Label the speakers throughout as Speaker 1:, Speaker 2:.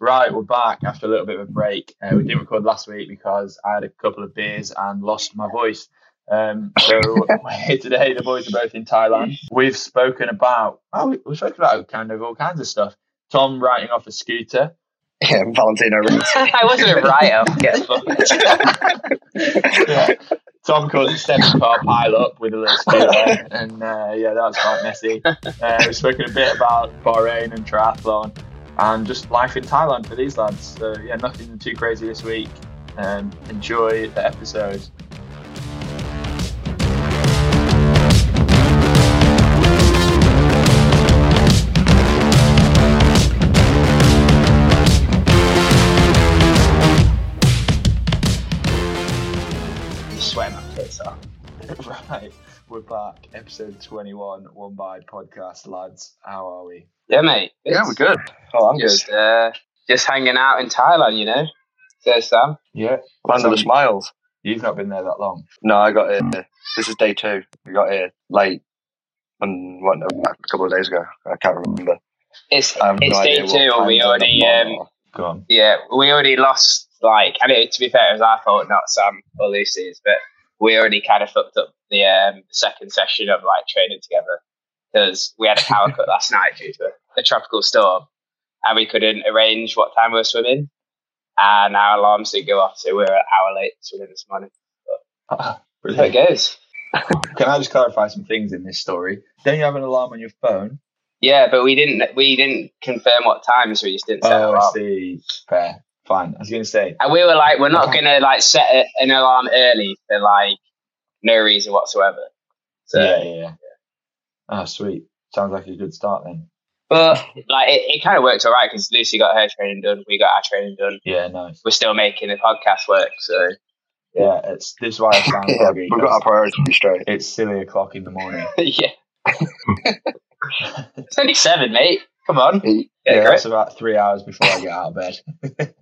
Speaker 1: Right, we're back after a little bit of a break. Uh, we didn't record last week because I had a couple of beers and lost my voice. Um, so we're here today. The boys are both in Thailand. We've spoken about oh, we- we've spoken about kind of all kinds of stuff. Tom writing off a scooter.
Speaker 2: Yeah, Valentino
Speaker 3: I wasn't a writer. Get fucked.
Speaker 1: Yeah. Tom caused a seven car pile up with a little scooter, and uh, yeah, that was quite messy. Uh, we've spoken a bit about Bahrain and triathlon, and just life in Thailand for these lads. So yeah, nothing too crazy this week. Um, enjoy the episode. We're back. Episode twenty-one, one by podcast lads. How are we?
Speaker 3: Yeah, mate.
Speaker 2: Yeah, we're good. Oh, I'm
Speaker 3: Just, uh, just hanging out in Thailand, you know. So Sam.
Speaker 1: Yeah,
Speaker 2: good. Land of the smiles.
Speaker 1: you've not been there that long.
Speaker 2: No, I got here. This is day two. We got here late. And what? no, A couple of days ago. I can't remember.
Speaker 3: It's
Speaker 2: I have no
Speaker 3: it's day two, and we already
Speaker 2: I'm
Speaker 3: um,
Speaker 2: on.
Speaker 1: Go on.
Speaker 3: yeah we already lost like I mean to be fair it was our fault not Sam or Lucy's but we already kind of fucked up the um, second session of like training together because we had a power cut last night due to a tropical storm and we couldn't arrange what time we were swimming and our alarms didn't go off so we were an hour late swimming this morning. So it
Speaker 1: Brilliant.
Speaker 3: goes.
Speaker 1: Can I just clarify some things in this story? Don't you have an alarm on your phone?
Speaker 3: Yeah, but we didn't we didn't confirm what time, so we just didn't set an
Speaker 1: Oh, I see. Fair. Fine. I was going to say,
Speaker 3: And we were like, we're not gonna like set a, an alarm early for like no reason whatsoever. So,
Speaker 1: yeah, yeah, yeah. Oh, sweet. Sounds like a good start then.
Speaker 3: but like it, it kind of worked all right because Lucy got her training done, we got our training done.
Speaker 1: Yeah, nice.
Speaker 3: We're still making the podcast work, so
Speaker 1: Yeah, it's this is why I sound
Speaker 2: Yeah,
Speaker 1: groggy.
Speaker 2: we've got our priorities straight.
Speaker 1: It's silly o'clock in the morning.
Speaker 3: yeah. it's only seven, mate. Come on.
Speaker 2: Yeah,
Speaker 3: Get
Speaker 1: Yeah,
Speaker 3: a grip.
Speaker 1: that's about three hours before I get out of bed.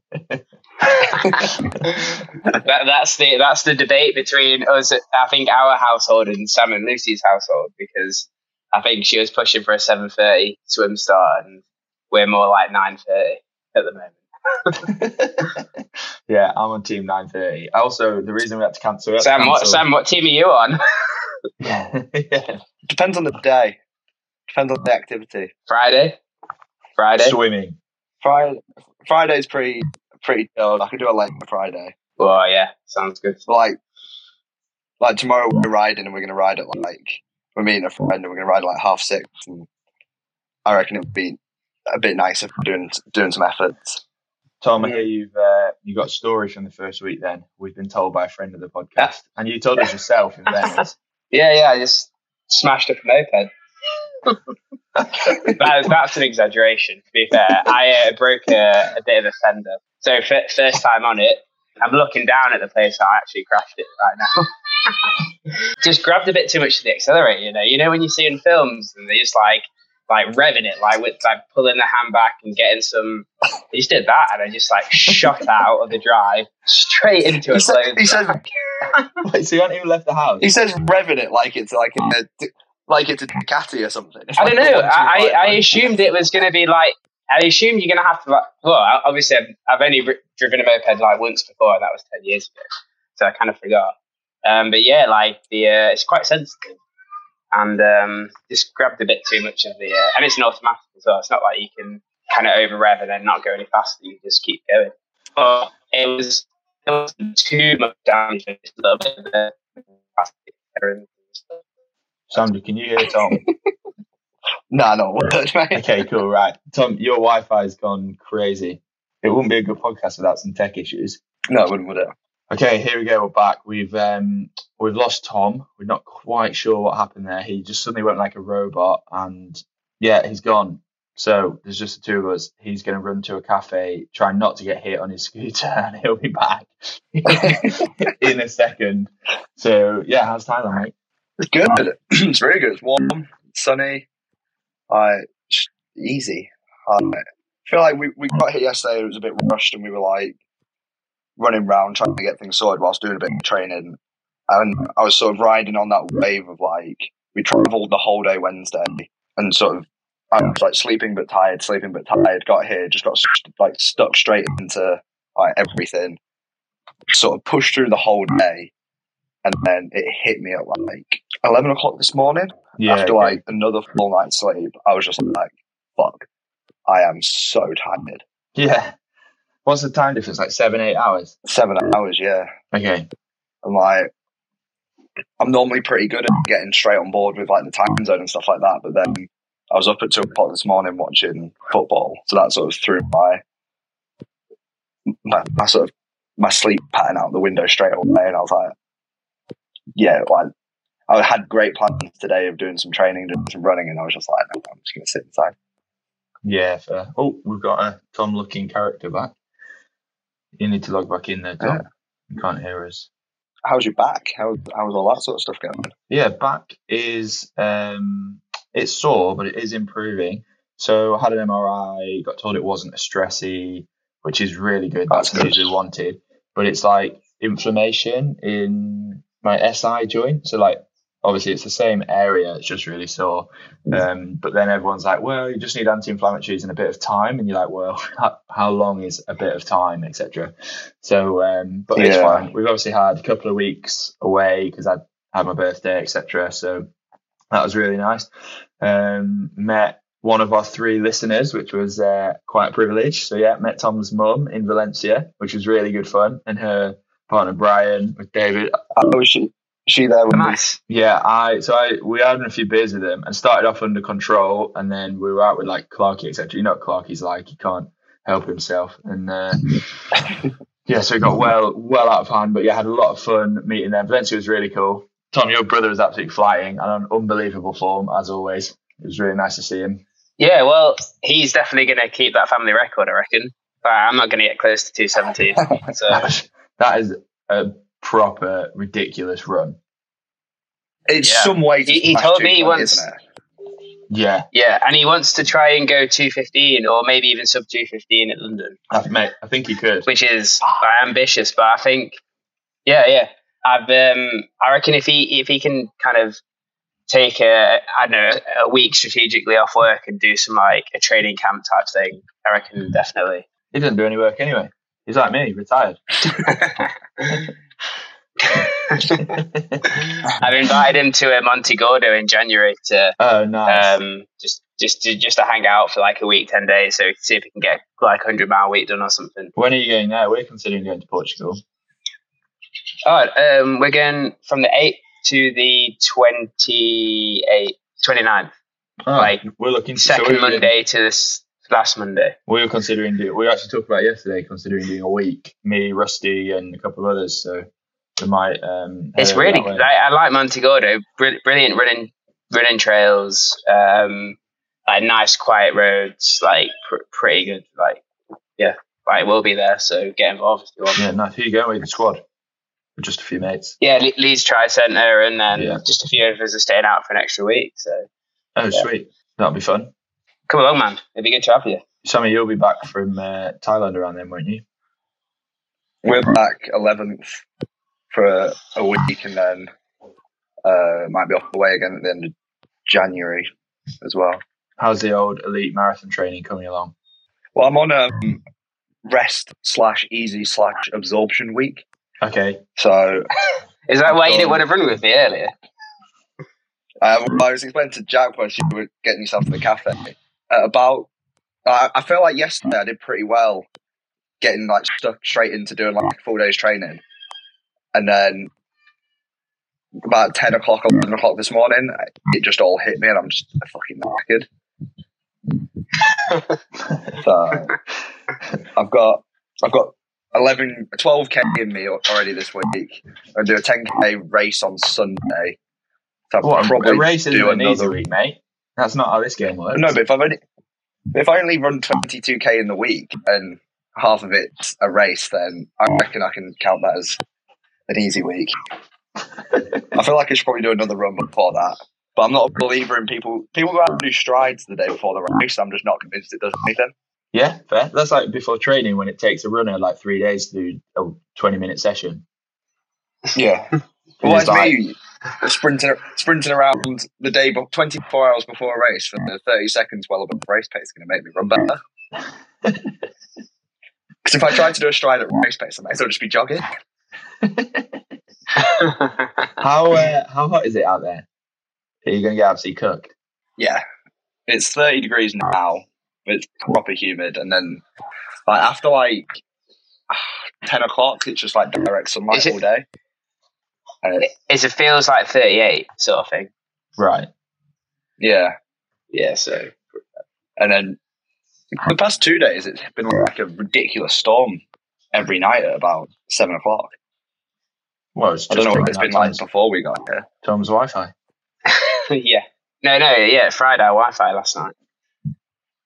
Speaker 3: That, that's the that's the debate between us. I think our household and Sam and Lucy's household because I think she was pushing for a seven thirty swim start, and we're more like nine thirty at the moment.
Speaker 1: yeah, I'm on team 9:30. Also, the reason we had to cancel it.
Speaker 3: Sam, what Sam, what team are you on?
Speaker 1: yeah, yeah.
Speaker 2: Depends on the day. Depends on the activity.
Speaker 3: Friday, Friday.
Speaker 1: Swimming.
Speaker 2: Friday, Friday's pretty pretty chill. I could do a late Friday.
Speaker 3: Well, yeah, sounds good.
Speaker 2: Like, like tomorrow we're riding and we're gonna ride at like we're meeting a friend and we're gonna ride at like half six. And I reckon it would be a bit nicer for doing doing some efforts.
Speaker 1: Tom, I hear you've uh, you got stories from the first week. Then we've been told by a friend of the podcast, and you told us yourself in fairness.
Speaker 3: Yeah, yeah, I just smashed up a moped. That, that's an exaggeration. To be fair, I uh, broke a, a bit of a fender. So f- first time on it, I'm looking down at the place. I actually crashed it right now. just grabbed a bit too much of the accelerator. You know, you know when you see in films and they just like like revving it, like with like pulling the hand back and getting some. He just did that, and I just like shot out of the drive straight into a
Speaker 2: He said- he said,
Speaker 1: Wait, so you haven't even left the house?
Speaker 2: He says revving it like it's like a like it's a Ducati or something. It's
Speaker 3: I
Speaker 2: like
Speaker 3: don't know.
Speaker 2: 125
Speaker 3: I, I assumed it was going to be like. I assumed you're going to have to. Like, well, obviously, I've, I've only ri- driven a moped like once before, and that was ten years ago, so I kind of forgot. Um, but yeah, like the uh, it's quite sensitive, and um, just grabbed a bit too much of the. Uh, and it's an automatic as well. It's not like you can kind of over rev and then not go any faster. You just keep going. But it was it was too much damage. Just a little bit of the plastic and stuff.
Speaker 1: Sandra, can you hear Tom?
Speaker 2: no, not words, mate.
Speaker 1: okay, cool. Right, Tom, your Wi-Fi's gone crazy. It wouldn't be a good podcast without some tech issues.
Speaker 2: No, it wouldn't, would it?
Speaker 1: Okay, here we go. We're back. We've um we've lost Tom. We're not quite sure what happened there. He just suddenly went like a robot, and yeah, he's gone. So there's just the two of us. He's going to run to a cafe, try not to get hit on his scooter, and he'll be back in a second. So yeah, how's Thailand, mate?
Speaker 2: It's good. it's very good. It's warm, sunny, uh, easy. Uh, I feel like we, we got here yesterday. It was a bit rushed, and we were like running around trying to get things sorted whilst doing a bit of training. And I was sort of riding on that wave of like we travelled the whole day Wednesday and sort of I was like sleeping but tired, sleeping but tired. Got here, just got like stuck straight into like everything. Sort of pushed through the whole day, and then it hit me at like eleven o'clock this morning.
Speaker 1: Yeah.
Speaker 2: after like another full night's sleep, I was just like, "Fuck, I am so tired."
Speaker 1: Yeah. What's the time difference? Like seven, eight hours?
Speaker 2: Seven hours, yeah.
Speaker 1: Okay.
Speaker 2: I'm like, I'm normally pretty good at getting straight on board with like the time zone and stuff like that. But then I was up at two o'clock this morning watching football, so that sort of threw my my, my sort of my sleep pattern out the window straight away. And I was like, yeah, like I had great plans today of doing some training, doing some running, and I was just like, no, I'm just going to sit inside.
Speaker 1: Yeah, fair. Oh, we've got a Tom looking character back. You need to log back in there, Tom.
Speaker 2: Yeah.
Speaker 1: You can't hear us.
Speaker 2: How's your back? How how's all that sort of stuff going?
Speaker 1: Yeah, back is um it's sore, but it is improving. So I had an MRI, got told it wasn't a stressy, which is really good. That's,
Speaker 2: That's good.
Speaker 1: usually wanted. But it's like inflammation in my SI joint. So like obviously it's the same area, it's just really sore. Um, but then everyone's like, well, you just need anti-inflammatories and a bit of time, and you're like, well, how, how long is a bit of time, etc. So, um, but it's fine. We've obviously had a couple of weeks away because I had my birthday, etc. So that was really nice. Um, met one of our three listeners, which was uh, quite a privilege. So yeah, met Tom's mum in Valencia, which was really good fun, and her partner Brian with David.
Speaker 2: Oh, was she she there with me?
Speaker 3: Nice.
Speaker 1: Yeah, I so I we had a few beers with them and started off under control, and then we were out with like Clarky, etc. You know what Clarky's like; he can't help himself, and uh, yeah, so it got well well out of hand. But yeah, had a lot of fun meeting them. Valencia was really cool. Tom, your brother was absolutely flying and on unbelievable form as always. It was really nice to see him.
Speaker 3: Yeah, well, he's definitely going to keep that family record, I reckon. But I'm not going to get close to 217. So
Speaker 1: that is a proper ridiculous run.
Speaker 2: It's
Speaker 3: Yeah.
Speaker 2: some way to
Speaker 3: He- he told me
Speaker 2: 220,
Speaker 3: once-
Speaker 2: isn't?
Speaker 1: Yeah,
Speaker 3: yeah, and he wants to try and go 215 or maybe even sub 215 at London,
Speaker 1: I, mate, I think he could.
Speaker 3: which is ambitious. But I think, yeah, yeah, I've um, I reckon if he if he can kind of take a I don't know a week strategically off work and do some like a training camp type thing, I reckon definitely.
Speaker 1: He doesn't do any work anyway. He's like me, retired.
Speaker 3: I've invited him to a Monte Gordo in January to
Speaker 1: oh, nice.
Speaker 3: um, just just to just to hang out for like a week, ten days, so we can see if we can get like a hundred mile week done or something.
Speaker 1: when are you going there? We're considering going to Portugal.
Speaker 3: Oh, um, we're going from the eighth to the 28th, 29th,
Speaker 1: Oh,
Speaker 3: Like,
Speaker 1: we're looking
Speaker 3: second
Speaker 1: so we
Speaker 3: Monday to this last Monday.
Speaker 1: We were considering do we actually talked about yesterday, considering doing a week. Me, Rusty, and a couple of others. So we might. Um,
Speaker 3: It's really good. I, I like Monte Gordo. Br- brilliant running running trails. Um, like nice quiet roads. Like pr- pretty good. Like yeah, like we'll be there. So get involved if you want.
Speaker 1: Yeah, nice. Who you going with? The squad? With just a few mates.
Speaker 3: Yeah, Le- Leeds Tri Centre, and then
Speaker 1: Yeah.
Speaker 3: just a few of us are staying out for an extra week. So
Speaker 1: Oh,
Speaker 3: Yeah.
Speaker 1: sweet. That'll be fun.
Speaker 3: come along, man. It'd be good to have you.
Speaker 1: Sammy, you'll be back from uh, Thailand around then, won't you?
Speaker 2: We're back 11th for a, a week and then uh, might be off away again at the end of January as well.
Speaker 1: How's the old elite marathon training coming along?
Speaker 2: Well, I'm on um, rest slash easy slash absorption week.
Speaker 1: Okay.
Speaker 2: So
Speaker 3: Is that why you didn't want to run with me earlier?
Speaker 2: uh, I was explaining to Jack when you were getting yourself to the cafe uh, about. I I feel like yesterday I did pretty well getting like stuck straight into doing like four days training, and then about ten o'clock, eleven o'clock this morning, it just all hit me, and I'm just a fucking knackered. so I've got I've got 11, 12k in me already this week. I do a 10k race on Sunday. So I'll probably
Speaker 1: a race isn't
Speaker 2: do
Speaker 1: an easy week, mate. That's not how this game works.
Speaker 2: No, but if I've only if I only run 22k in the week and half of it's a race, then I reckon I can count that as an easy week. I feel like I should probably do another run before that. But I'm not a believer in people. People go out and do strides the day before the race. I'm just not convinced it does anything.
Speaker 1: Yeah, fair. That's like before training when it takes a runner like three days to do a 20 minute session.
Speaker 2: Yeah.
Speaker 1: It
Speaker 2: Well, it's
Speaker 1: like-
Speaker 2: me. sprinting sprinting around the day, but 24 hours before a race for the 30 seconds well above race pace is going to make me run better. Because if I tried to do a stride at race pace, I might as well just be jogging.
Speaker 1: How uh, how hot is it out there? Are you going to get absolutely cooked?
Speaker 2: Yeah, it's 30 degrees now, but it's proper humid. And then like after like 10 o'clock, it's just like direct sunlight
Speaker 3: it-
Speaker 2: all day. And it-
Speaker 3: Is it feels like 38 sort of thing?
Speaker 1: Right.
Speaker 2: yeah,
Speaker 3: Yeah, so
Speaker 2: and then the past two days, it's been like a ridiculous storm every night at about seven o'clock.
Speaker 1: Well, it's
Speaker 2: I
Speaker 1: just
Speaker 2: don't know what it's been like before we got here.
Speaker 1: Tom's Wi-Fi.
Speaker 3: yeah. No, no, yeah, Friday Wi-Fi last night.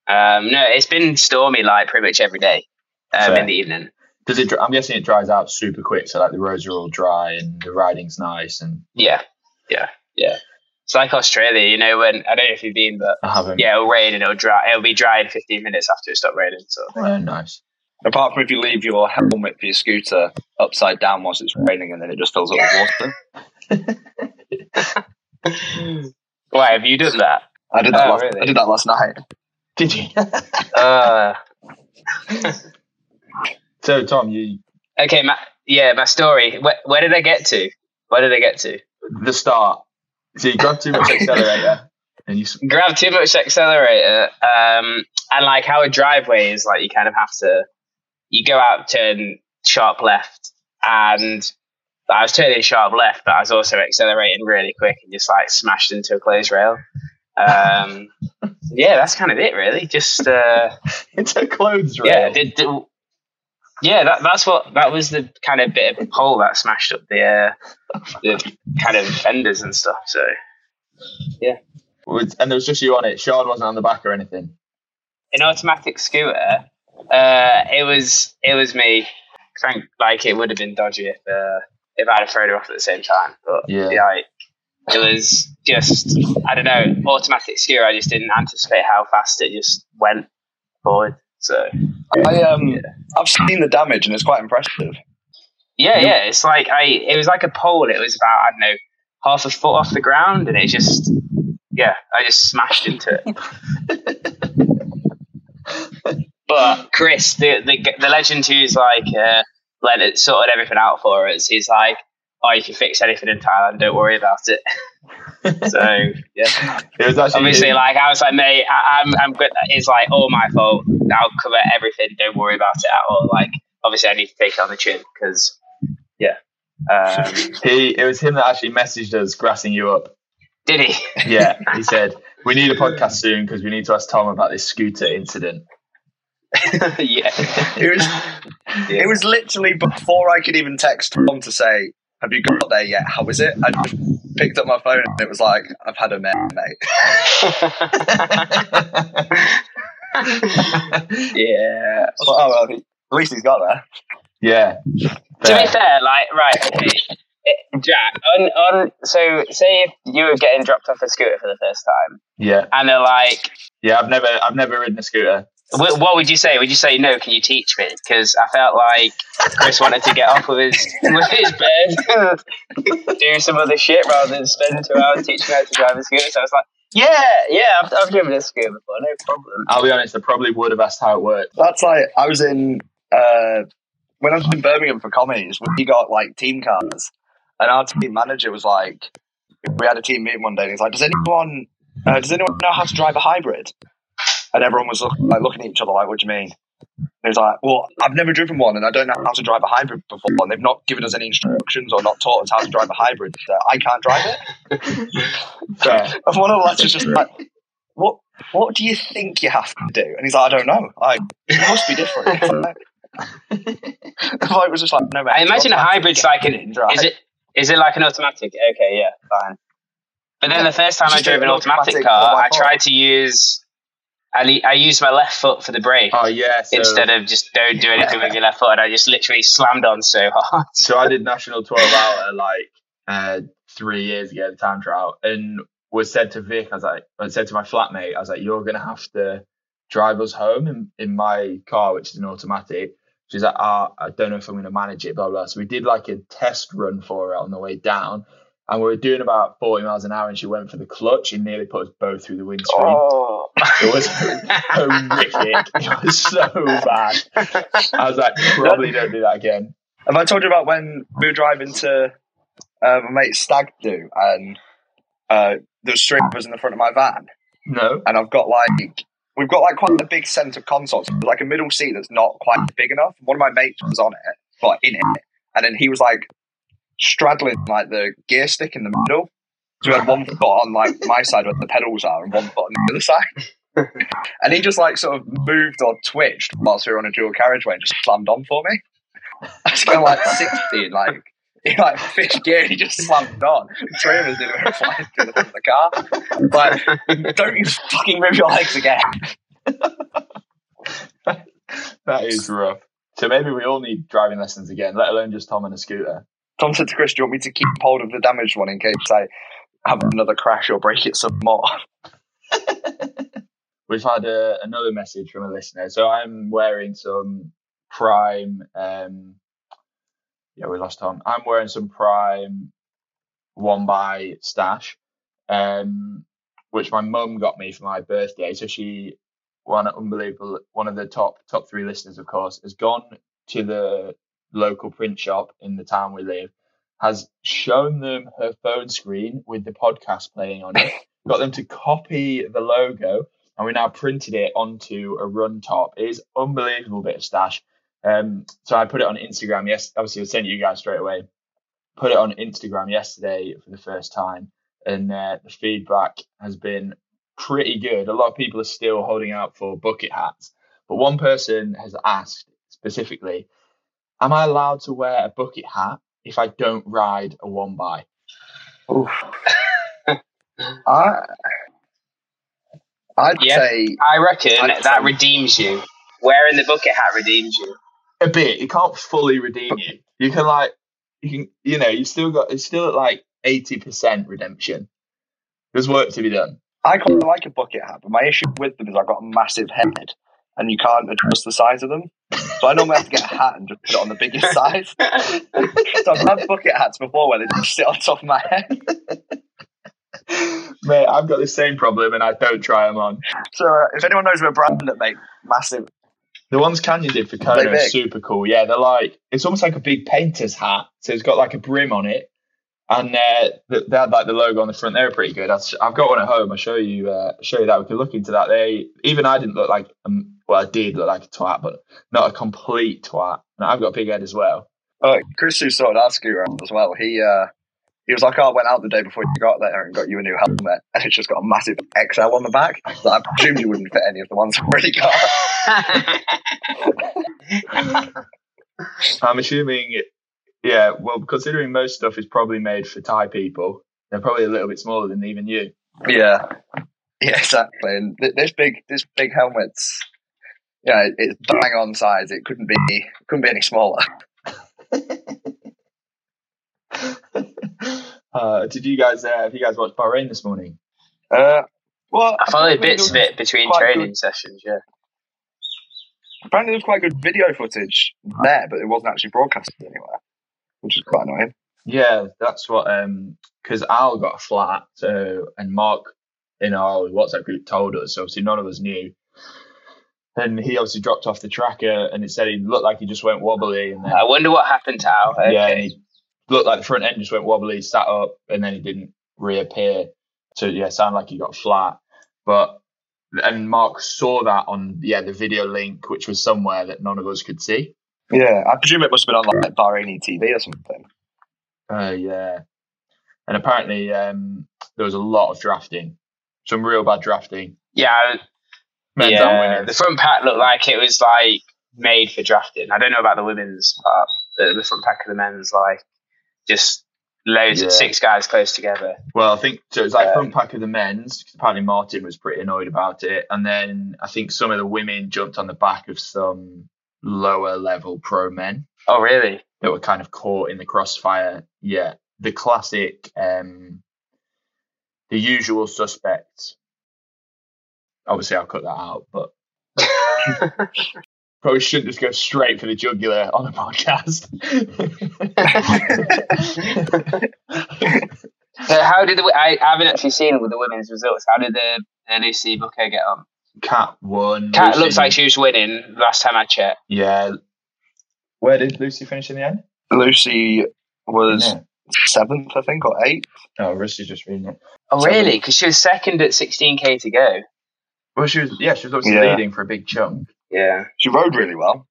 Speaker 3: Um, no, it's been stormy like pretty much every day um, in the evening.
Speaker 1: Does it? I'm guessing it dries out super quick, so like the roads are all dry and the riding's nice. And
Speaker 3: Yeah, yeah, yeah. It's like Australia, you know. When I don't know if you've been, but
Speaker 1: I haven't.
Speaker 3: yeah, it'll rain and it'll dry. It'll be dry in 15 minutes after it stopped raining. So
Speaker 1: Oh, nice.
Speaker 2: Apart from if you leave your helmet for your scooter upside down whilst it's raining, and then it just fills up with water.
Speaker 3: why have you done that?
Speaker 2: I did that.
Speaker 3: Oh,
Speaker 2: last,
Speaker 3: really?
Speaker 2: I did that last night.
Speaker 1: Did you?
Speaker 3: Uh,
Speaker 1: so Tom, you
Speaker 3: okay, my, yeah, my story. Where, where did I get to? Where did I get to?
Speaker 1: the start. So you grabbed too much accelerator, and you. s-
Speaker 3: grab too much accelerator um and like how a driveway is like you kind of have to you go out turn sharp left and I was turning sharp left but I was also accelerating really quick and just like smashed into a closed rail um yeah that's kind of it really just uh
Speaker 1: It's a clothes rail.
Speaker 3: yeah did, did- yeah that, that's what that was the kind of bit of pole that smashed up the uh the kind of fenders and stuff so
Speaker 1: yeah, and there was just you on it. Sean wasn't on the back or anything.
Speaker 3: an automatic scooter. Uh, it was it was me. Frank, like it would have been dodgy if uh, if I'd have thrown it off at the same time. But
Speaker 1: Yeah.
Speaker 3: yeah, like, it was just I don't know automatic scooter. I just didn't anticipate how fast it just went forward. So
Speaker 2: I um, I've seen the damage, and it's quite impressive.
Speaker 3: yeah, yeah, it's like I it was like a pole. It was about I don't know half a foot off the ground, and it just yeah, I just smashed into it. But Chris, the the, the legend who's like uh, let it sorted everything out for us, he's like, "Oh, you can fix anything in Thailand. Don't worry about it." so yeah,
Speaker 1: It was actually
Speaker 3: obviously, like I was like, "Mate, I, I'm I'm good." It's like all my fault. I'll cover everything. Don't worry about it at all. Like obviously, I need to take it on the chin because yeah. Um,
Speaker 1: he. It was him that actually messaged us, grassing you up.
Speaker 3: did he?
Speaker 1: Yeah, he said we need a podcast soon because we need to ask Tom about this scooter incident.
Speaker 3: yeah.
Speaker 2: It was it was literally before I could even text Tom to say, "Have you got there yet? How is it?" I just picked up my phone, and it was like, "I've had a mate, mate."
Speaker 3: yeah.
Speaker 2: Well, oh, well, at least he's got there.
Speaker 1: yeah.
Speaker 3: To be fair, like right, okay, it, Jack. On on so say if you were getting dropped off a scooter for the first time,
Speaker 1: Yeah.
Speaker 3: and they're like,
Speaker 1: Yeah. I've never. I've never ridden a scooter.
Speaker 3: "Wh- "What would you say?" Would you say, "No, can you teach me?" Because I felt like Chris wanted to get off with his with his bed, do some other shit rather than spend two hours teaching me how to drive a scooter. So I was like, "Yeah, yeah, I've, I've driven a scooter before, no problem."
Speaker 1: I'll be honest. I probably would have asked how it worked.
Speaker 2: That's like I was in uh, when I was in Birmingham for comedies. We got like team cars, and our team manager was like, we had a team meeting one day, and he's like, "Does anyone uh, does anyone know how to drive a hybrid?" And everyone was look, like looking at each other like, "What do you mean?" And he was like, "Well, I've never driven one, and I don't know how to drive a hybrid before, and they've not given us any instructions or not taught us how to drive a hybrid. So I can't drive it."
Speaker 1: Fair.
Speaker 2: And one of the lads was just like, "What? What do you think you have to do?" And he's like, "I don't know. I it must be different." It's like- I was just like, "No, mate."
Speaker 3: I imagine a
Speaker 2: automatic,
Speaker 3: hybrid's like
Speaker 2: in
Speaker 3: an
Speaker 2: and drive."
Speaker 3: is it is it like an automatic? Okay, yeah, fine. But then the first time I drove an
Speaker 2: an
Speaker 3: automatic
Speaker 2: automatic
Speaker 3: car, I tried to use I, le- I used my left foot for the brake
Speaker 1: Oh yeah. So,
Speaker 3: instead of just don't do anything with your left foot. And I just literally slammed on so hard.
Speaker 1: so I did national twelve hour like uh, three years ago, the time trial, and was said to Vic, I was like, I said to my flatmate, I was like, you're gonna have to drive us home in, in my car, which is an automatic. She's like, ah, I don't know if I'm gonna manage it, blah blah. So we did like a test run for it on the way down, and we were doing about 40 miles an hour, and she went for the clutch and nearly put us both through the windscreen.
Speaker 3: Oh.
Speaker 1: It was horrific. It was so bad. I was like, probably don't do that again.
Speaker 2: Have I told you about when we were driving to uh, my mate's stag do and uh, there was three in the front of my van
Speaker 1: No.
Speaker 2: and I've got like we've got like quite a big centre console, so like a middle seat that's not quite big enough. One of my mates was on it, but in it, and then he was like straddling like the gear stick in the middle. So we had one foot on like my side where the pedals are, and one foot on the other side. and he just like sort of moved or twitched whilst we were on a dual carriageway and just slammed on for me. I was going like sixty, like he like fifth gear, and he just slammed on. Three of us didn't even fly through the front of the car. Like, don't you fucking move your legs again.
Speaker 1: That is rough. So maybe we all need driving lessons again, let alone just Tom and a scooter.
Speaker 2: Tom said to Chris, Do you want me to keep hold of the damaged one in case I have another crash or break it some more?
Speaker 1: We've had a, another message from a listener. So I'm wearing some Prime. Um, yeah, we lost Tom. I'm wearing some Prime one by stash, um, which my mum got me for my birthday. So she, one unbelievable, one of the top top three listeners, of course, has gone to the local print shop in the town we live, has shown them her phone screen with the podcast playing on it, got them to copy the logo, and we now printed it onto a run top. It is unbelievable bit of stash. Um, so I put it on Instagram. Yes, obviously I sent you guys straight away. Put it on Instagram yesterday for the first time, and uh, the feedback has been pretty good. A lot of people are still holding out for bucket hats, but one person has asked specifically, "Am I allowed to wear a bucket hat if I don't ride a one by?"
Speaker 2: Oof. I, I'd
Speaker 3: Yeah.
Speaker 2: say
Speaker 3: I reckon
Speaker 2: I'd
Speaker 3: that
Speaker 2: say-
Speaker 3: redeems you. Wearing the bucket hat redeems you.
Speaker 1: a bit. It can't fully redeem you. You can like, you can, you know, you still got. It's still at like eighty percent redemption. There's work to be done.
Speaker 2: I kind of like a bucket hat, but my issue with them is I've got a massive head and you can't adjust the size of them. So I normally have to get a hat and just put it on the biggest size. so I've had bucket hats before where they just sit on top of my head.
Speaker 1: Mate, I've got the same problem, and I don't try them on.
Speaker 2: So uh, if anyone knows of a brand that make massive,
Speaker 1: The ones Canyon did for Kona
Speaker 2: They're
Speaker 1: super cool. Yeah, they're like it's almost like a big painter's hat. So it's got like a brim on it, and uh, they had like the logo on the front. They were pretty good. I've, I've got one at home. I'll show you. Uh, show you that. We can look into that. They even I didn't look like um, well, I did look like a twat, but not a complete twat. And I've got a big head as well.
Speaker 2: uh, Chris who sorted our scooter out as well, he uh, he was like, oh, I went out the day before you got there and got you a new helmet, and it's just got a massive XL on the back. So I presume you wouldn't fit any of the ones I've already got.
Speaker 1: I'm assuming, yeah. Well, considering most stuff is probably made for Thai people, they're probably a little bit smaller than even you.
Speaker 2: Yeah, yeah, exactly. And th- this big, this big helmet's, yeah, it- it's bang on size. It couldn't be, couldn't be any smaller.
Speaker 1: uh, did you guys? Uh, have you guys watched Bahrain this morning?
Speaker 2: Uh, well,
Speaker 3: I followed
Speaker 2: apparently
Speaker 3: bits of
Speaker 2: there was
Speaker 3: it between training
Speaker 2: good-
Speaker 3: sessions. Yeah.
Speaker 2: Apparently, there was quite good video footage there, but it wasn't actually broadcasted anywhere, which is quite annoying.
Speaker 1: Yeah, that's what. Um, because Al got a flat, so and Mark in our WhatsApp group told us. So obviously, none of us knew. And he obviously dropped off the tracker, and it said he looked like he just went wobbly, and then
Speaker 3: I wonder what happened to Al. Okay.
Speaker 1: yeah, and he looked like the front end just went wobbly, sat up, and then he didn't reappear. So yeah, it sounded like he got flat. But and Mark saw that on yeah the video link, which was somewhere that none of us could see.
Speaker 2: Yeah, I presume it must have been on like Bahraini TV or something.
Speaker 1: Uh, yeah, and apparently um, there was a lot of drafting, some real bad drafting,
Speaker 3: yeah,
Speaker 1: men's and
Speaker 3: yeah.
Speaker 1: women's.
Speaker 3: The front pack looked like it was like made for drafting. I don't know about the women's but The, the front pack of the men's like just loads
Speaker 1: Yeah.
Speaker 3: of six guys close together.
Speaker 1: Well, I think so. It was like
Speaker 3: Yeah.
Speaker 1: front pack of the men's. apparently, Martin was pretty annoyed about it, and then I think some of the women jumped on the back of some lower level pro men.
Speaker 3: Oh, really?
Speaker 1: that were kind of caught in the crossfire. Yeah, the classic, um, the usual suspects. Obviously, I'll cut that out, but probably shouldn't just go straight for the jugular on a podcast.
Speaker 3: So how did the I, I haven't actually seen with the women's results. How did the uh, Lucy Booker get on?
Speaker 1: Cat won.
Speaker 3: Cat
Speaker 1: Lucy-
Speaker 3: looks like she was winning last time I checked.
Speaker 1: Yeah. Where did Lucy finish in the end?
Speaker 2: Lucy was seventh, I think, or eighth.
Speaker 1: Oh, Rusty's just reading it.
Speaker 3: Oh
Speaker 2: So-
Speaker 3: really? Because she was second at 16k to go.
Speaker 1: Well, she was. Yeah, she was obviously
Speaker 2: Yeah.
Speaker 1: leading for a big chunk.
Speaker 3: Yeah.
Speaker 2: She rode really well.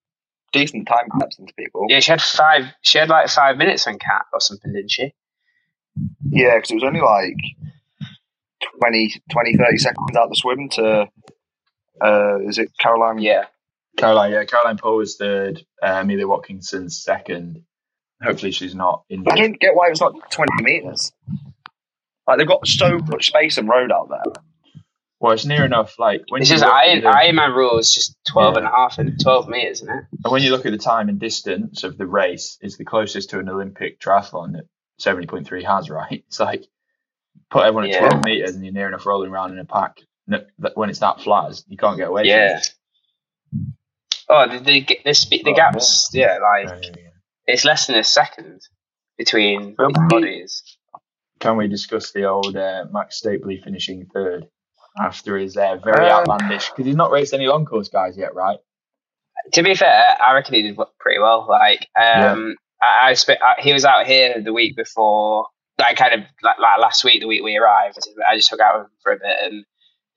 Speaker 2: Decent time caps into people.
Speaker 3: Yeah, she had five. She had like five minutes on Cat or something, didn't she?
Speaker 2: Yeah, because it was only like 20, 20, 30 seconds out the swim to, uh, is it Caroline?
Speaker 3: Yeah.
Speaker 1: Caroline, yeah, Caroline Pohle was third. Uh, Amelia Watkinson's second. Hopefully, she's not
Speaker 2: I
Speaker 1: injured.
Speaker 2: don't get why it's not 20 metres. Like, they've got so much space and road out there.
Speaker 1: Well, it's near enough. Like when
Speaker 3: It's
Speaker 1: you
Speaker 3: just
Speaker 1: at
Speaker 3: Iron,
Speaker 1: the-
Speaker 3: Ironman rule is just 12
Speaker 1: Yeah.
Speaker 3: and a half and 12 meters, isn't it?
Speaker 1: And when you look at the time and distance of the race, it's the closest to an Olympic triathlon that 70.3 has, right? It's like put everyone at
Speaker 3: Yeah.
Speaker 1: 12 meters and you're near enough rolling around in a pack. When it's that flat, you can't get away
Speaker 3: Yeah. Oh, the the, the, spe- the
Speaker 1: Oh,
Speaker 3: gaps, yeah, like
Speaker 1: from
Speaker 3: it's less than a second between bodies.
Speaker 1: Can we discuss the old uh, Max Stapley finishing third after his uh, very
Speaker 2: Um,
Speaker 1: outlandish? Because he's not raced any long course guys yet, right?
Speaker 3: To be fair, I reckon he did pretty well. Like, um, I, I, spe- I he was out here the week before, like kind of like, like last week, the week we arrived. I just hung out with him for a bit and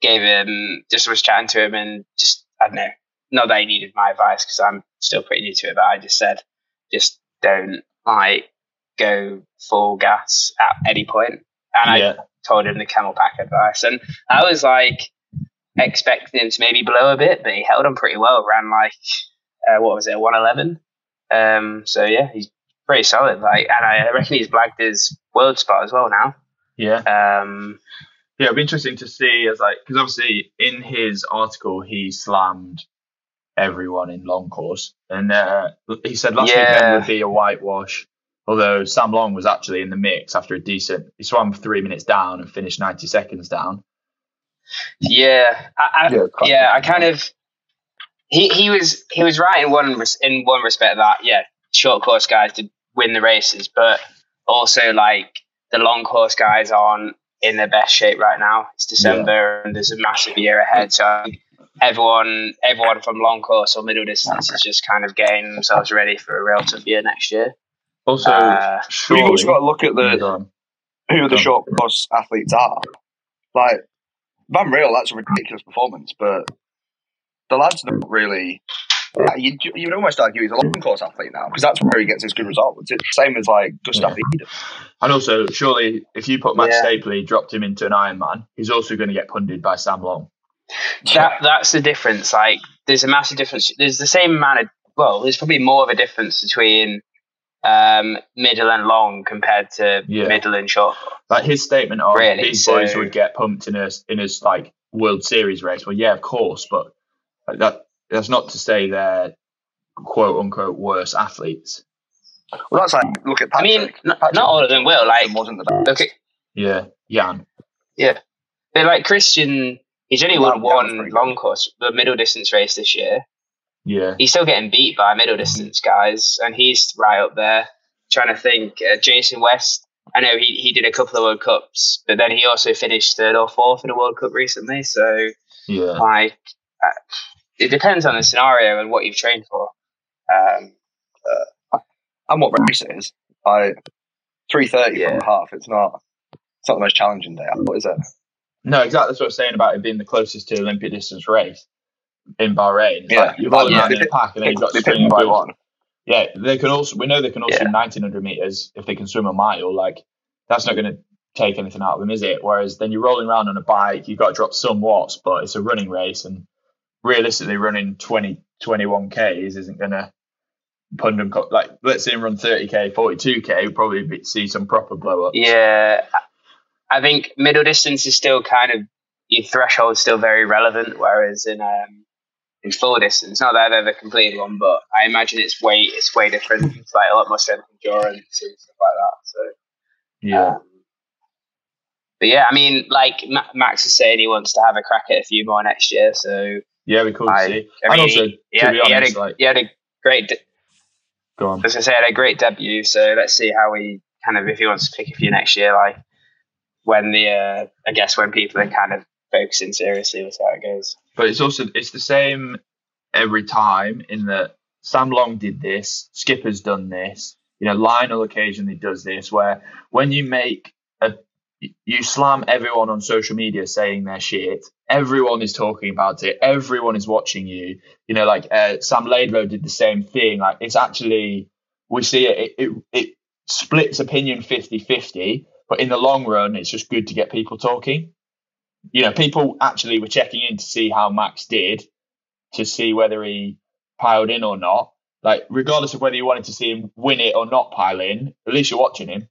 Speaker 3: gave him just was chatting to him and just I don't know, not that he needed my advice because I'm still pretty new to it, but I just said just don't like go full gas at any point. And I told him the camelback advice, and I was like expecting him to maybe blow a bit, but he held on pretty well. Ran like uh, what was it, one eleven? Um, so yeah, he's pretty solid. Like, and I reckon he's blagged his world spot as well now.
Speaker 1: Yeah.
Speaker 3: Um,
Speaker 1: Yeah, it'd be interesting to see as like because obviously in his article he slammed everyone in long course, and uh, he said last
Speaker 3: Yeah.
Speaker 1: weekend would be a whitewash. Although Sam Long was actually in the mix after a decent, he swam three minutes down and finished ninety seconds down.
Speaker 3: yeah, I, I,
Speaker 2: Yeah,
Speaker 3: yeah, I kind of he he was he was right in one res- in one respect that yeah, short course guys did win the races, but also like the long course guys aren't in their best shape right now. It's December and there's a massive year ahead, so everyone everyone from long course or middle distance is just kind of getting themselves ready for a real tough year next year.
Speaker 1: Also,
Speaker 3: uh,
Speaker 1: surely,
Speaker 2: you've also got to look at the who the
Speaker 1: Go on.
Speaker 2: short course athletes are. Like Van Riel, that's a ridiculous performance, but the lad's don't really. Yeah, you'd, you'd almost argue he's a long course athlete now because that's where he gets his good results. It's the same as like Gustav Iden.
Speaker 1: And also, surely, if you put Matt
Speaker 3: Yeah.
Speaker 1: Stapley, dropped him into an Ironman, he's also going to get punted by Sam Long.
Speaker 3: That that's the difference. Like, there's a massive difference. There's the same amount of well, there's probably more of a difference between um, middle and long compared to
Speaker 1: Yeah.
Speaker 3: middle and short.
Speaker 1: Like his statement of
Speaker 3: Really?
Speaker 1: these boys would get pumped in a in his like World Series race. Well, yeah, of course, but that that's not to say they're quote unquote worse athletes.
Speaker 2: Well, that's like look at
Speaker 3: I mean, not,
Speaker 2: Patrick
Speaker 3: not all of them will. Like,
Speaker 2: wasn't the best.
Speaker 3: look at
Speaker 1: Yeah, Jan.
Speaker 3: but like Christian. He's only
Speaker 2: Well,
Speaker 3: won one long course, the middle distance race this year.
Speaker 1: Yeah,
Speaker 3: He's still getting beat by middle distance guys, and he's right up there. Trying to think, uh, Jason West. I know he, he did a couple of World Cups, but then he also finished third or fourth in a World Cup recently. So
Speaker 1: yeah.
Speaker 3: like, uh, it depends on the scenario and what you've trained for. Um,
Speaker 2: And what race it is. I three thirty
Speaker 3: Yeah.
Speaker 2: from half. It's not. It's not the most challenging day. What is it?
Speaker 1: No, exactly. That's what I'm saying about it being the closest to Olympic distance race in Bahrain. It's
Speaker 2: Yeah.
Speaker 1: like
Speaker 2: Yeah,
Speaker 1: around
Speaker 2: they
Speaker 1: in a
Speaker 2: pick-
Speaker 1: pack, and then you've got
Speaker 2: They by one.
Speaker 1: Yeah, they can also. We know they can also
Speaker 3: Yeah.
Speaker 1: do 1900 meters if they can swim a mile. Like that's not going to take anything out of them, is it? Whereas then you're rolling around on a bike, you've got to drop some watts, but it's a running race, and realistically, running 20, 21 k's isn't going to pund them. co- Like let's say run 30k, 42k, we'll probably be, see some proper blow up.
Speaker 3: yeah, I think middle distance is still kind of your threshold's still very relevant, whereas in um, in full distance, not that I've ever completed one, but I imagine it's way it's way different. It's like a lot more strength endurance and stuff like that. So
Speaker 1: Yeah,
Speaker 3: Um, but yeah, I mean, like Max is saying, he wants to have a crack at a few more next year. So
Speaker 1: yeah, we could
Speaker 3: I-
Speaker 1: see.
Speaker 3: I mean,
Speaker 1: and also,
Speaker 3: he, he
Speaker 1: to
Speaker 3: had,
Speaker 1: be
Speaker 3: he, had a,
Speaker 1: like,
Speaker 3: he had a great, de-
Speaker 1: go on.
Speaker 3: as I say, had a great debut. So let's see how he kind of if he wants to pick a few next year. Like when the uh, I guess when people are kind of focusing seriously, that's how it goes.
Speaker 1: But it's also it's the same every time in that Sam Long did this, Skipper's done this, you know, Lionel occasionally does this, where when you make a you slam everyone on social media saying their shit. Everyone is talking about it. Everyone is watching you. You know, like uh, Sam Laidlow did the same thing. Like it's actually we see it. It, it, it splits opinion 50-50, but in the long run, it's just good to get people talking. You know, people actually were checking in to see how Max did, to see whether he piled in or not. Like, regardless of whether you wanted to see him win it or not pile in, at least you're watching him.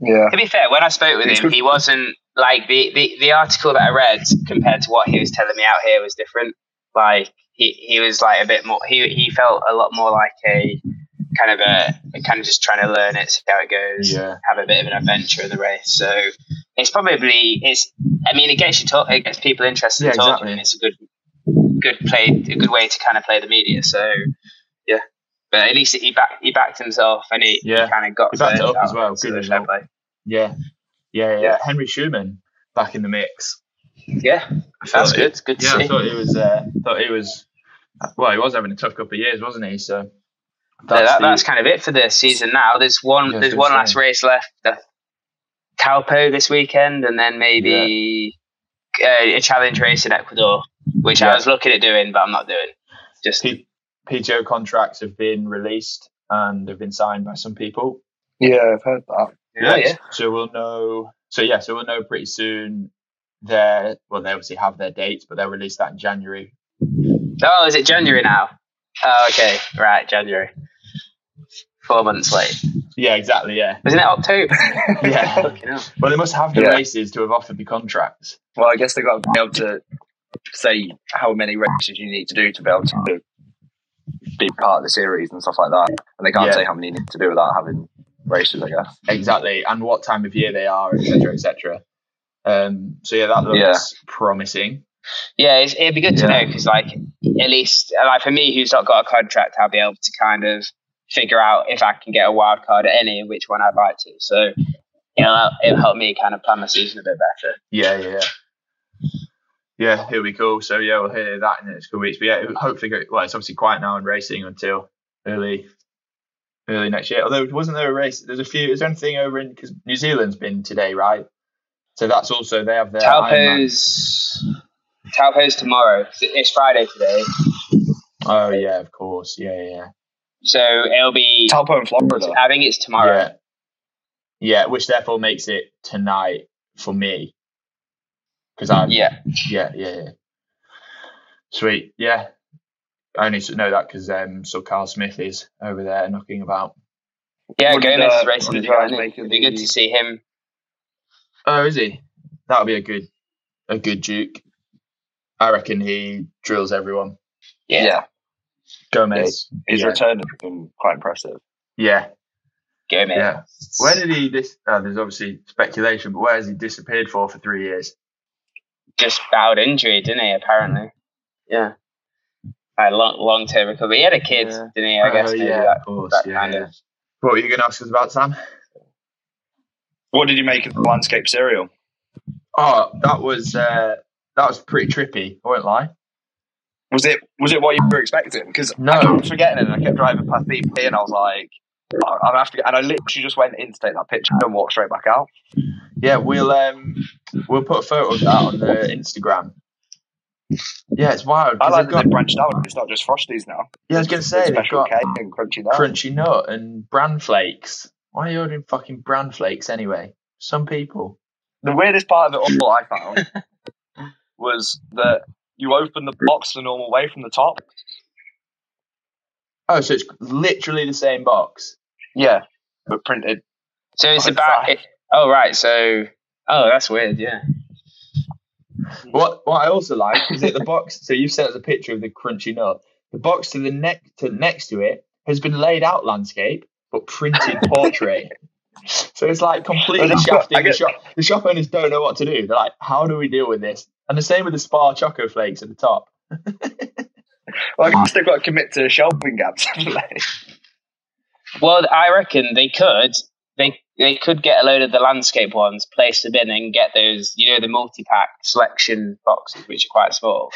Speaker 2: Yeah.
Speaker 3: To be fair, when I spoke with
Speaker 2: It's
Speaker 3: him,
Speaker 2: good-
Speaker 3: he wasn't like the, the, the article that I read compared to what he was telling me out here was different. Like he, he was like a bit more he he felt a lot more like a kind of a, kind of just trying to learn it, see how it goes,
Speaker 1: Yeah.
Speaker 3: have a bit of an adventure in the race. So it's probably it's I mean it gets you talk it gets people interested
Speaker 1: Yeah,
Speaker 3: in talking
Speaker 1: exactly.
Speaker 3: and it's a good good play a good way to kind of play the media. So yeah. But at least he backed he backed himself and he,
Speaker 1: Yeah.
Speaker 3: he kind of got
Speaker 1: He backed it up as well. Good result. Yeah. Yeah, yeah.
Speaker 3: Yeah.
Speaker 1: Henri Schoeman back in the mix.
Speaker 3: Yeah, that's good.
Speaker 1: it-
Speaker 3: Good to
Speaker 1: yeah, I thought he was. Uh, thought it was. Well, he was having a tough couple of years, wasn't he? So
Speaker 3: So that,
Speaker 1: the-
Speaker 3: that's kind of it for the season now. There's one.
Speaker 1: Yeah,
Speaker 3: there's one
Speaker 1: say.
Speaker 3: last race left. The Taupo this weekend, and then maybe uh, a challenge race in Ecuador, which
Speaker 1: Yeah.
Speaker 3: I was looking at doing, but I'm not doing. Just
Speaker 1: P- PTO contracts have been released and have been signed by some people.
Speaker 2: Yeah, I've heard that.
Speaker 3: yeah, yeah.
Speaker 1: So we'll know. So yeah, so we'll know pretty soon. Their well, they obviously have their dates, but they'll release that in January.
Speaker 3: Oh, is it January now? Oh, okay, right, January. Four months late.
Speaker 1: Yeah, exactly. Yeah,
Speaker 3: Isn't it October?
Speaker 1: yeah. Well, they must have the
Speaker 2: Yeah.
Speaker 1: races to have offered the contracts.
Speaker 2: Well, I guess they've got to be able to say how many races you need to do to be able to be part of the series and stuff like that. And they can't
Speaker 1: Yeah.
Speaker 2: say how many you need to do without having races, I guess.
Speaker 1: Exactly, and what time of year they are, etc., etc. Um, so yeah, that looks
Speaker 2: Yeah.
Speaker 1: promising.
Speaker 3: Yeah, it's, it'd be good to know because, like, at least, like for me, who's not got a contract, I'll be able to kind of figure out if I can get a wild card at any and which one I'd like to. So it'll it'll help me kind of plan my season a bit better.
Speaker 1: Yeah, yeah, yeah. Yeah, it'll be cool. So yeah, we'll hear that in the next couple weeks. But yeah, hopefully, go, well, it's obviously quiet now in racing until early, early next year. Although wasn't there a race? There's a few. Is there anything over in because New Zealand's been today, right? So that's also they have their Ironman.
Speaker 3: Taupo's Taupo's tomorrow. It's Friday today,
Speaker 1: Oh yeah, of course. Yeah, yeah, yeah.
Speaker 3: so it'll be.
Speaker 2: Talpo in Florida.
Speaker 3: I think it's tomorrow.
Speaker 1: Yeah. Yeah, which therefore makes it tonight for me. Because I'm
Speaker 3: Yeah.
Speaker 1: Yeah, yeah, yeah. Sweet, yeah. I only know that because um, so Kyle Smith is over there knocking about.
Speaker 3: Yeah,
Speaker 2: What did,
Speaker 3: Gomez is racing
Speaker 2: what did
Speaker 3: as well. it?
Speaker 2: make of
Speaker 3: It'd be good to see him.
Speaker 1: Oh, is he? That'll be a good, a good Duke. I reckon he drills everyone.
Speaker 3: Yeah.
Speaker 2: Yeah.
Speaker 1: Gomez.
Speaker 2: His
Speaker 1: yeah.
Speaker 2: return has been quite impressive.
Speaker 1: yeah,
Speaker 3: Gomez.
Speaker 1: yeah. Where did he? Dis- oh, there's obviously speculation, but where has he disappeared for for three years?
Speaker 3: just bowed injury, didn't he? Apparently, yeah. A long, long term recovery. He had a kid,
Speaker 1: Yeah.
Speaker 3: didn't he? I guess
Speaker 1: Oh,
Speaker 3: maybe
Speaker 1: yeah,
Speaker 3: that,
Speaker 1: of course.
Speaker 3: that
Speaker 1: yeah,
Speaker 3: kind
Speaker 1: yeah.
Speaker 3: of.
Speaker 1: What were you going to ask us about, Sam?
Speaker 2: What did you make of the landscape cereal?
Speaker 1: Oh, that was uh, that was pretty trippy. I won't lie.
Speaker 2: Was it was it what you were expecting? Because
Speaker 1: No.
Speaker 2: I kept forgetting it. and I kept driving past BP, and I was like, "Oh, "I'm gonna have to." And I literally just went in to take that picture and walked straight back out.
Speaker 1: Yeah, we'll um we'll put a photo of that on the Instagram. Yeah, it's wild.
Speaker 2: I like that
Speaker 1: got,
Speaker 2: branched out. It's not just Frosties now.
Speaker 1: yeah, I was gonna say they've
Speaker 2: special
Speaker 1: got
Speaker 2: cake and crunchy nut.
Speaker 1: crunchy nut and bran flakes. Why are you ordering fucking bran flakes anyway? Some people.
Speaker 2: The weirdest part of it all I found was that you open the box the normal way from the top.
Speaker 1: Oh, so it's literally the same box.
Speaker 2: Yeah, but printed.
Speaker 3: So it's about. It, oh right. So oh, that's weird. Yeah.
Speaker 1: What what I also like is that the box. So you sent us a picture of the crunchy nut. The box to the next to next to it has been laid out landscape, but printed portrait. So it's like completely
Speaker 2: Well,
Speaker 1: shafting
Speaker 2: I
Speaker 1: the shop. The shop owners don't know what to do. They're like, how do we deal with this? And the same with the Spar Choco Flakes at the top.
Speaker 2: Well, I guess they've got to commit to shelving gaps. haven't?
Speaker 3: Well, I reckon they could they they could get a load of the landscape ones, place them in, and get those you know the multi pack selection boxes, which are quite small.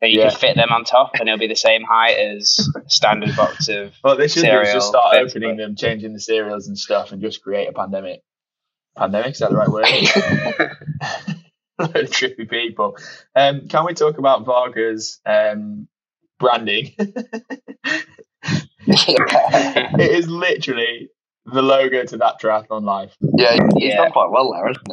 Speaker 3: But you
Speaker 1: Yeah.
Speaker 3: can fit them on top, and it'll be the same height as a standard box of.
Speaker 1: Well, they should do is
Speaker 3: Cereal,
Speaker 1: just start
Speaker 3: basically.
Speaker 1: opening them, changing the cereals and stuff, and just create a pandemic. Pandemic is that the right word? Load of trippy people. Um, can we talk about Varga's um, branding? it is literally the logo to that triathlon life.
Speaker 2: yeah, he's
Speaker 3: Yeah.
Speaker 2: done quite well there, hasn't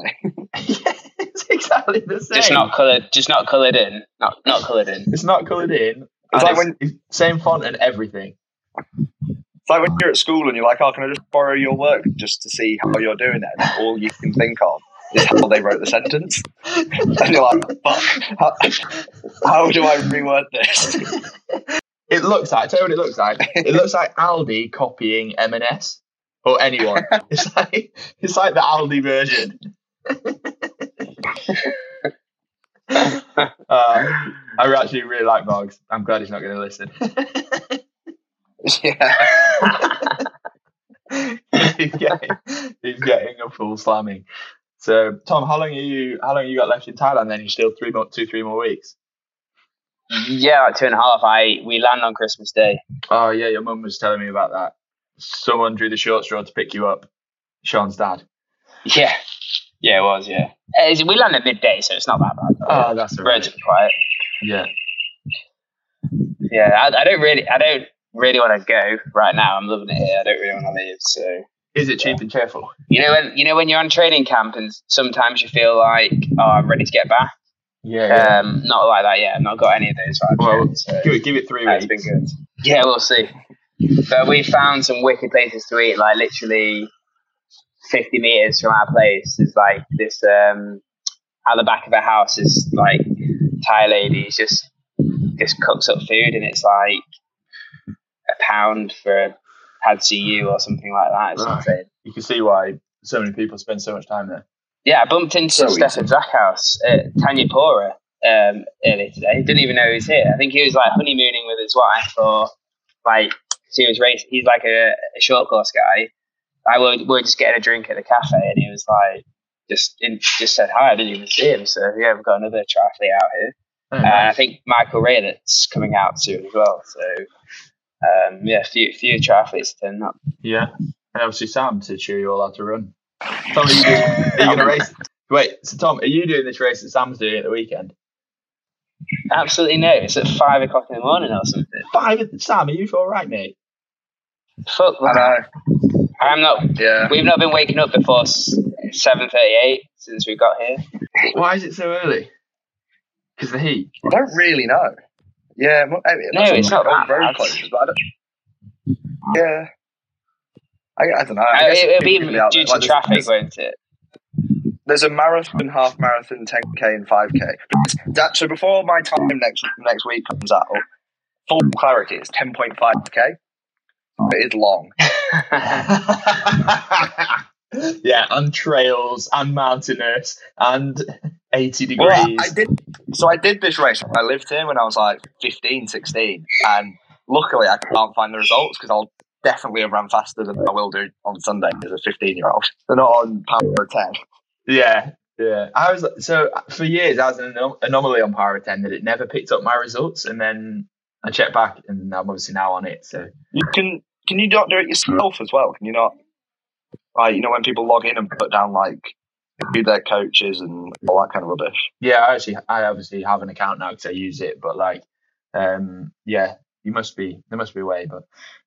Speaker 2: he?
Speaker 1: it's exactly the same.
Speaker 3: just not coloured, just not coloured in, not not coloured in.
Speaker 1: It's not coloured in.
Speaker 2: It's
Speaker 1: and
Speaker 2: like
Speaker 1: it's- it's same font and everything.
Speaker 2: It's like when you're at school and you're like, "Oh, can I just borrow your work just to see how you're doing it?" And all you can think of is how they wrote the sentence, and you're like, "Fuck, how, how do I reword this?"
Speaker 1: It looks like. Tell you what it looks like. It looks like Aldi copying M&S or anyone. It's like it's like the Aldi version. uh, I actually really like Boggs. I'm glad he's not going to listen.
Speaker 2: yeah,
Speaker 1: he's getting he's getting a full slamming. So Tom, how long are you? How long you got left in Thailand? Then you still three more, two, three more weeks.
Speaker 3: Yeah, like two and a half. I we land on Christmas Day.
Speaker 1: Oh yeah, your mum was telling me about that. Someone drew the short straw to pick you up. Sean's dad.
Speaker 3: Yeah, yeah, it was. Yeah, Uh, we land at midday, so it's not that bad.
Speaker 1: Oh, that's all right.
Speaker 3: relatively quiet.
Speaker 1: Yeah.
Speaker 3: Yeah, I, I don't really, I don't really want to go right now. I'm loving it here. I don't really want to leave. So
Speaker 1: Is it cheap and cheerful?
Speaker 3: you know when you know when you're on training camp and sometimes you feel like, oh, I'm ready to get back.
Speaker 1: Yeah.
Speaker 3: Um, not like that yet. I've not got any of those vibes.
Speaker 1: Well,
Speaker 3: yet, so
Speaker 1: give it, give it three
Speaker 3: that's
Speaker 1: weeks.
Speaker 3: been good. Yeah, we'll see. But we found some wicked places to eat. Like literally, 50 meters from our place is like this. Um, at the back of a house is like Thai ladies just just cooks up food and it's like a pound for a pad see ew or something like that. It's
Speaker 1: Right.
Speaker 3: insane.
Speaker 1: You can see why so many people spend so much time there.
Speaker 3: Yeah, I bumped into
Speaker 2: So
Speaker 3: Stefan Zachäus at Thanyapura um, earlier today. Didn't even know he was here. I think he was like honeymooning with his wife or like he was racing. He's like a, a short course guy. I would we were just getting a drink at the cafe and he was like just in, just said hi. I didn't even see him. So yeah, we've got another triathlete out here.
Speaker 1: Oh,
Speaker 3: Uh. I think Michael Raelert's coming out soon as well. So um, yeah, a few few triathletes turning up.
Speaker 1: yeah. And obviously Sam to cheer you all how to run. Tom, are you, doing, are you going to race? Wait, so Tom, are you doing this race that Sam's doing at the weekend?
Speaker 3: Absolutely no. It's at five o'clock in the morning or something.
Speaker 1: Five. Sam, are you all right, mate?
Speaker 3: Fuck
Speaker 2: I
Speaker 3: that.
Speaker 2: know.
Speaker 3: I'm not.
Speaker 2: Yeah,
Speaker 3: We've not been waking up before seven thirty-eight since we got here.
Speaker 1: Why is it so early? Because the heat.
Speaker 2: I don't really know. Yeah, mo- I mean,
Speaker 3: No, it's
Speaker 2: like
Speaker 3: not that
Speaker 2: road
Speaker 3: bad.
Speaker 2: closures, but I don't. Yeah, I, I don't know. I
Speaker 3: Uh,
Speaker 2: guess
Speaker 3: it, it'll be
Speaker 2: people
Speaker 3: due
Speaker 2: there-
Speaker 3: to
Speaker 2: like,
Speaker 3: traffic,
Speaker 2: there's-
Speaker 3: won't it?
Speaker 2: there's a marathon, half marathon, 10k, and 5k. That, so before my time next next week comes out, full clarity, it's 10.5k. It is long.
Speaker 1: yeah, and trails and mountainous and 80 degrees.
Speaker 2: Well, I, I did. So I did this race. I lived here when I was like 15, 16, and luckily I can't find the results because I'll definitely have run faster than I will do on Sunday as a 15 year old. They're not on power 10.
Speaker 1: Yeah, yeah. I was so for years I was an anom- anomaly on Power 10 that it never picked up my results, and then I checked back, and I'm obviously now on it. So
Speaker 2: You can can you not do it yourself as well? Can you not? Like you know when people log in and put down like who their coaches and all that kind of rubbish.
Speaker 1: yeah, I actually I obviously have an account now because I use it, but like, um, yeah, you must be there must be a way, but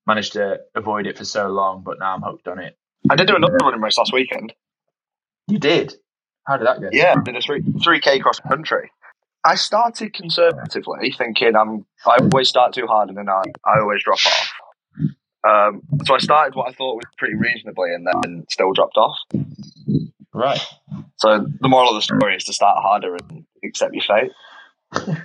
Speaker 1: managed to avoid it for so long, but now I'm hooked on it.
Speaker 2: I did do another running race last weekend.
Speaker 1: You did? How did that go?
Speaker 2: Yeah, I did a three three k cross country. I started conservatively, thinking I'm I always start too hard and then I, I always drop off. Um, so I started what I thought was pretty reasonably and then still dropped off.
Speaker 1: Right.
Speaker 2: So the moral of the story is to start harder and accept your fate.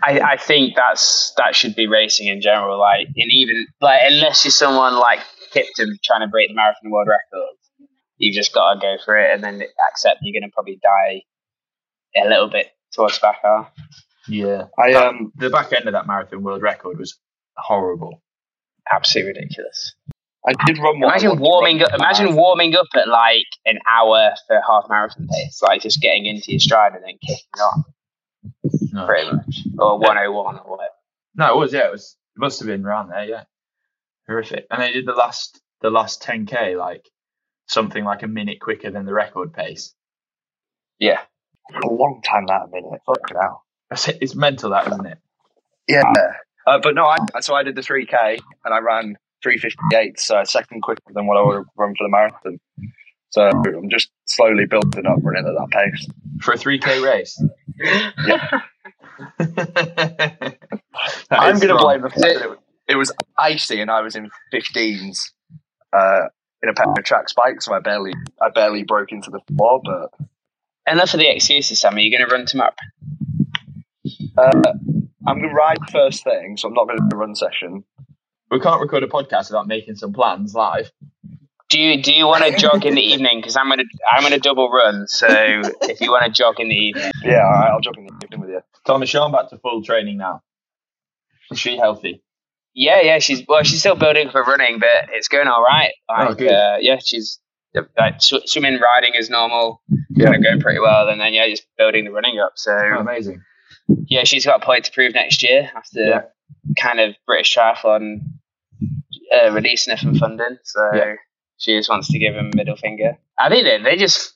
Speaker 3: I, I think that's that should be racing in general. Like, and even like unless you're someone like Kiptum trying to break the marathon world record, you've just got to go for it and then accept you're going to probably die a little bit towards the back half.
Speaker 1: Yeah.
Speaker 2: I
Speaker 1: That-
Speaker 2: um
Speaker 1: the back end of that marathon world record was horrible.
Speaker 3: Absolutely ridiculous.
Speaker 2: I did run. what
Speaker 3: Imagine warming up. Imagine
Speaker 2: marathon.
Speaker 3: warming up at like an hour for half marathon pace, like just getting into your stride and then kicking on,
Speaker 1: No.
Speaker 3: pretty much, or one oh one or whatever.
Speaker 1: No, it was. Yeah, it was. It must have been around there. Yeah, horrific. And they did the last the last 10k like something like a minute quicker than the record pace.
Speaker 3: Yeah,
Speaker 2: a long time that a minute. Fucking hell.
Speaker 1: That's it. It's mental, that isn't it?
Speaker 2: Yeah. Uh, but no, I so I did the 3K and I ran 358, so a second quicker than what I would have run for the marathon. So I'm just slowly building up running at that pace.
Speaker 1: For a 3k race.
Speaker 2: Yeah. I'm going to blame the fact that it, was- it was icy and I was in 15s uh, in a pair of track spikes, so I barely I barely broke into the floor. But
Speaker 3: enough of the excuses, Sam. Are you going to run tomorrow?
Speaker 2: Uh, I'm going to ride first thing, so I'm not going to do a run session.
Speaker 1: We can't record a podcast without making some plans live.
Speaker 3: Do you do you want to jog in the evening? Because I'm gonna I'm gonna double run. So if you want to jog in the evening,
Speaker 2: Yeah, all right, I'll jog in the evening with you.
Speaker 1: Tom, is Sean back to full training now? Is she healthy?
Speaker 3: yeah, yeah, she's well, she's still building for running, but it's going all right.
Speaker 1: Oh,
Speaker 3: Like,
Speaker 1: good.
Speaker 3: uh, yeah, she's uh, like sw- swimming, riding is normal, kind of going pretty well, and then yeah, just building the running up. So
Speaker 1: Oh, amazing.
Speaker 3: Yeah, she's got a point to prove next year after
Speaker 1: Yeah.
Speaker 3: kind of British Triathlon uh, releasing her from funding. So
Speaker 1: Yeah.
Speaker 3: she just wants to give him a middle finger. I think they they just.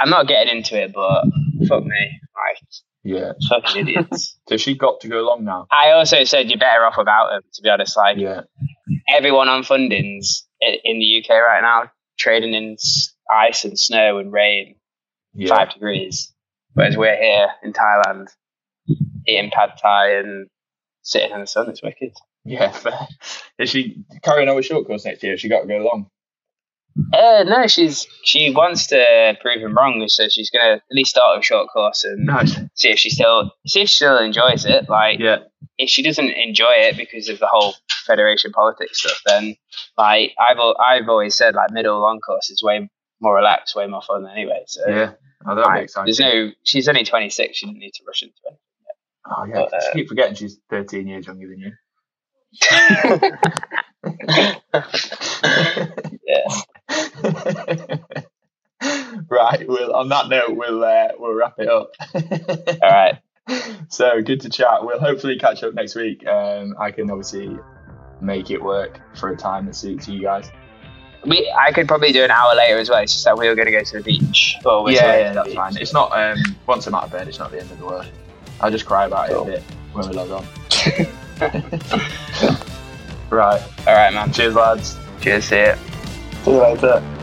Speaker 3: I'm not getting into it, but fuck me, like
Speaker 1: Yeah.
Speaker 3: fucking idiots.
Speaker 1: So she got to go along now.
Speaker 3: I also said you're better off without them. To be honest, like
Speaker 1: Yeah.
Speaker 3: everyone on fundings in the UK right now trading in ice and snow and rain,
Speaker 1: Yeah.
Speaker 3: five degrees, whereas we're here in Thailand eating pad thai and sitting in the sun. It's wicked.
Speaker 1: Yeah, fair. Is she carrying on with short course next year? She got to go long.
Speaker 3: Uh, no, she's she wants to prove him wrong, so she's gonna at least start with short course and
Speaker 1: Nice.
Speaker 3: see if she still see if she still enjoys it. Like
Speaker 1: Yeah.
Speaker 3: if she doesn't enjoy it because of the whole federation politics stuff, then like I've I've always said like middle long course is way more relaxed, way more fun anyway. So
Speaker 1: Yeah. Oh, that'll be
Speaker 3: like,
Speaker 1: exciting.
Speaker 3: there's no she's only 26. She didn't need to rush into it.
Speaker 1: Oh, yeah.
Speaker 3: but, uh,
Speaker 1: keep forgetting she's 13 years younger than you.
Speaker 3: yeah.
Speaker 1: right. Well, on that note, we'll uh, we'll wrap it up.
Speaker 3: All right.
Speaker 1: so good to chat. We'll hopefully catch up next week. Um, I can obviously make it work for a time that suits you guys.
Speaker 3: We I could probably do an hour later as well. It's just that we were going to go to the beach. But
Speaker 1: yeah, yeah, that's
Speaker 3: beach.
Speaker 1: fine. It's not um, once I'm out of bed, it's not the end of the world. I'll just cry about it a bit when we log on. right.
Speaker 3: All right, man.
Speaker 1: Cheers, lads.
Speaker 3: Cheers. See ya.
Speaker 2: See you later.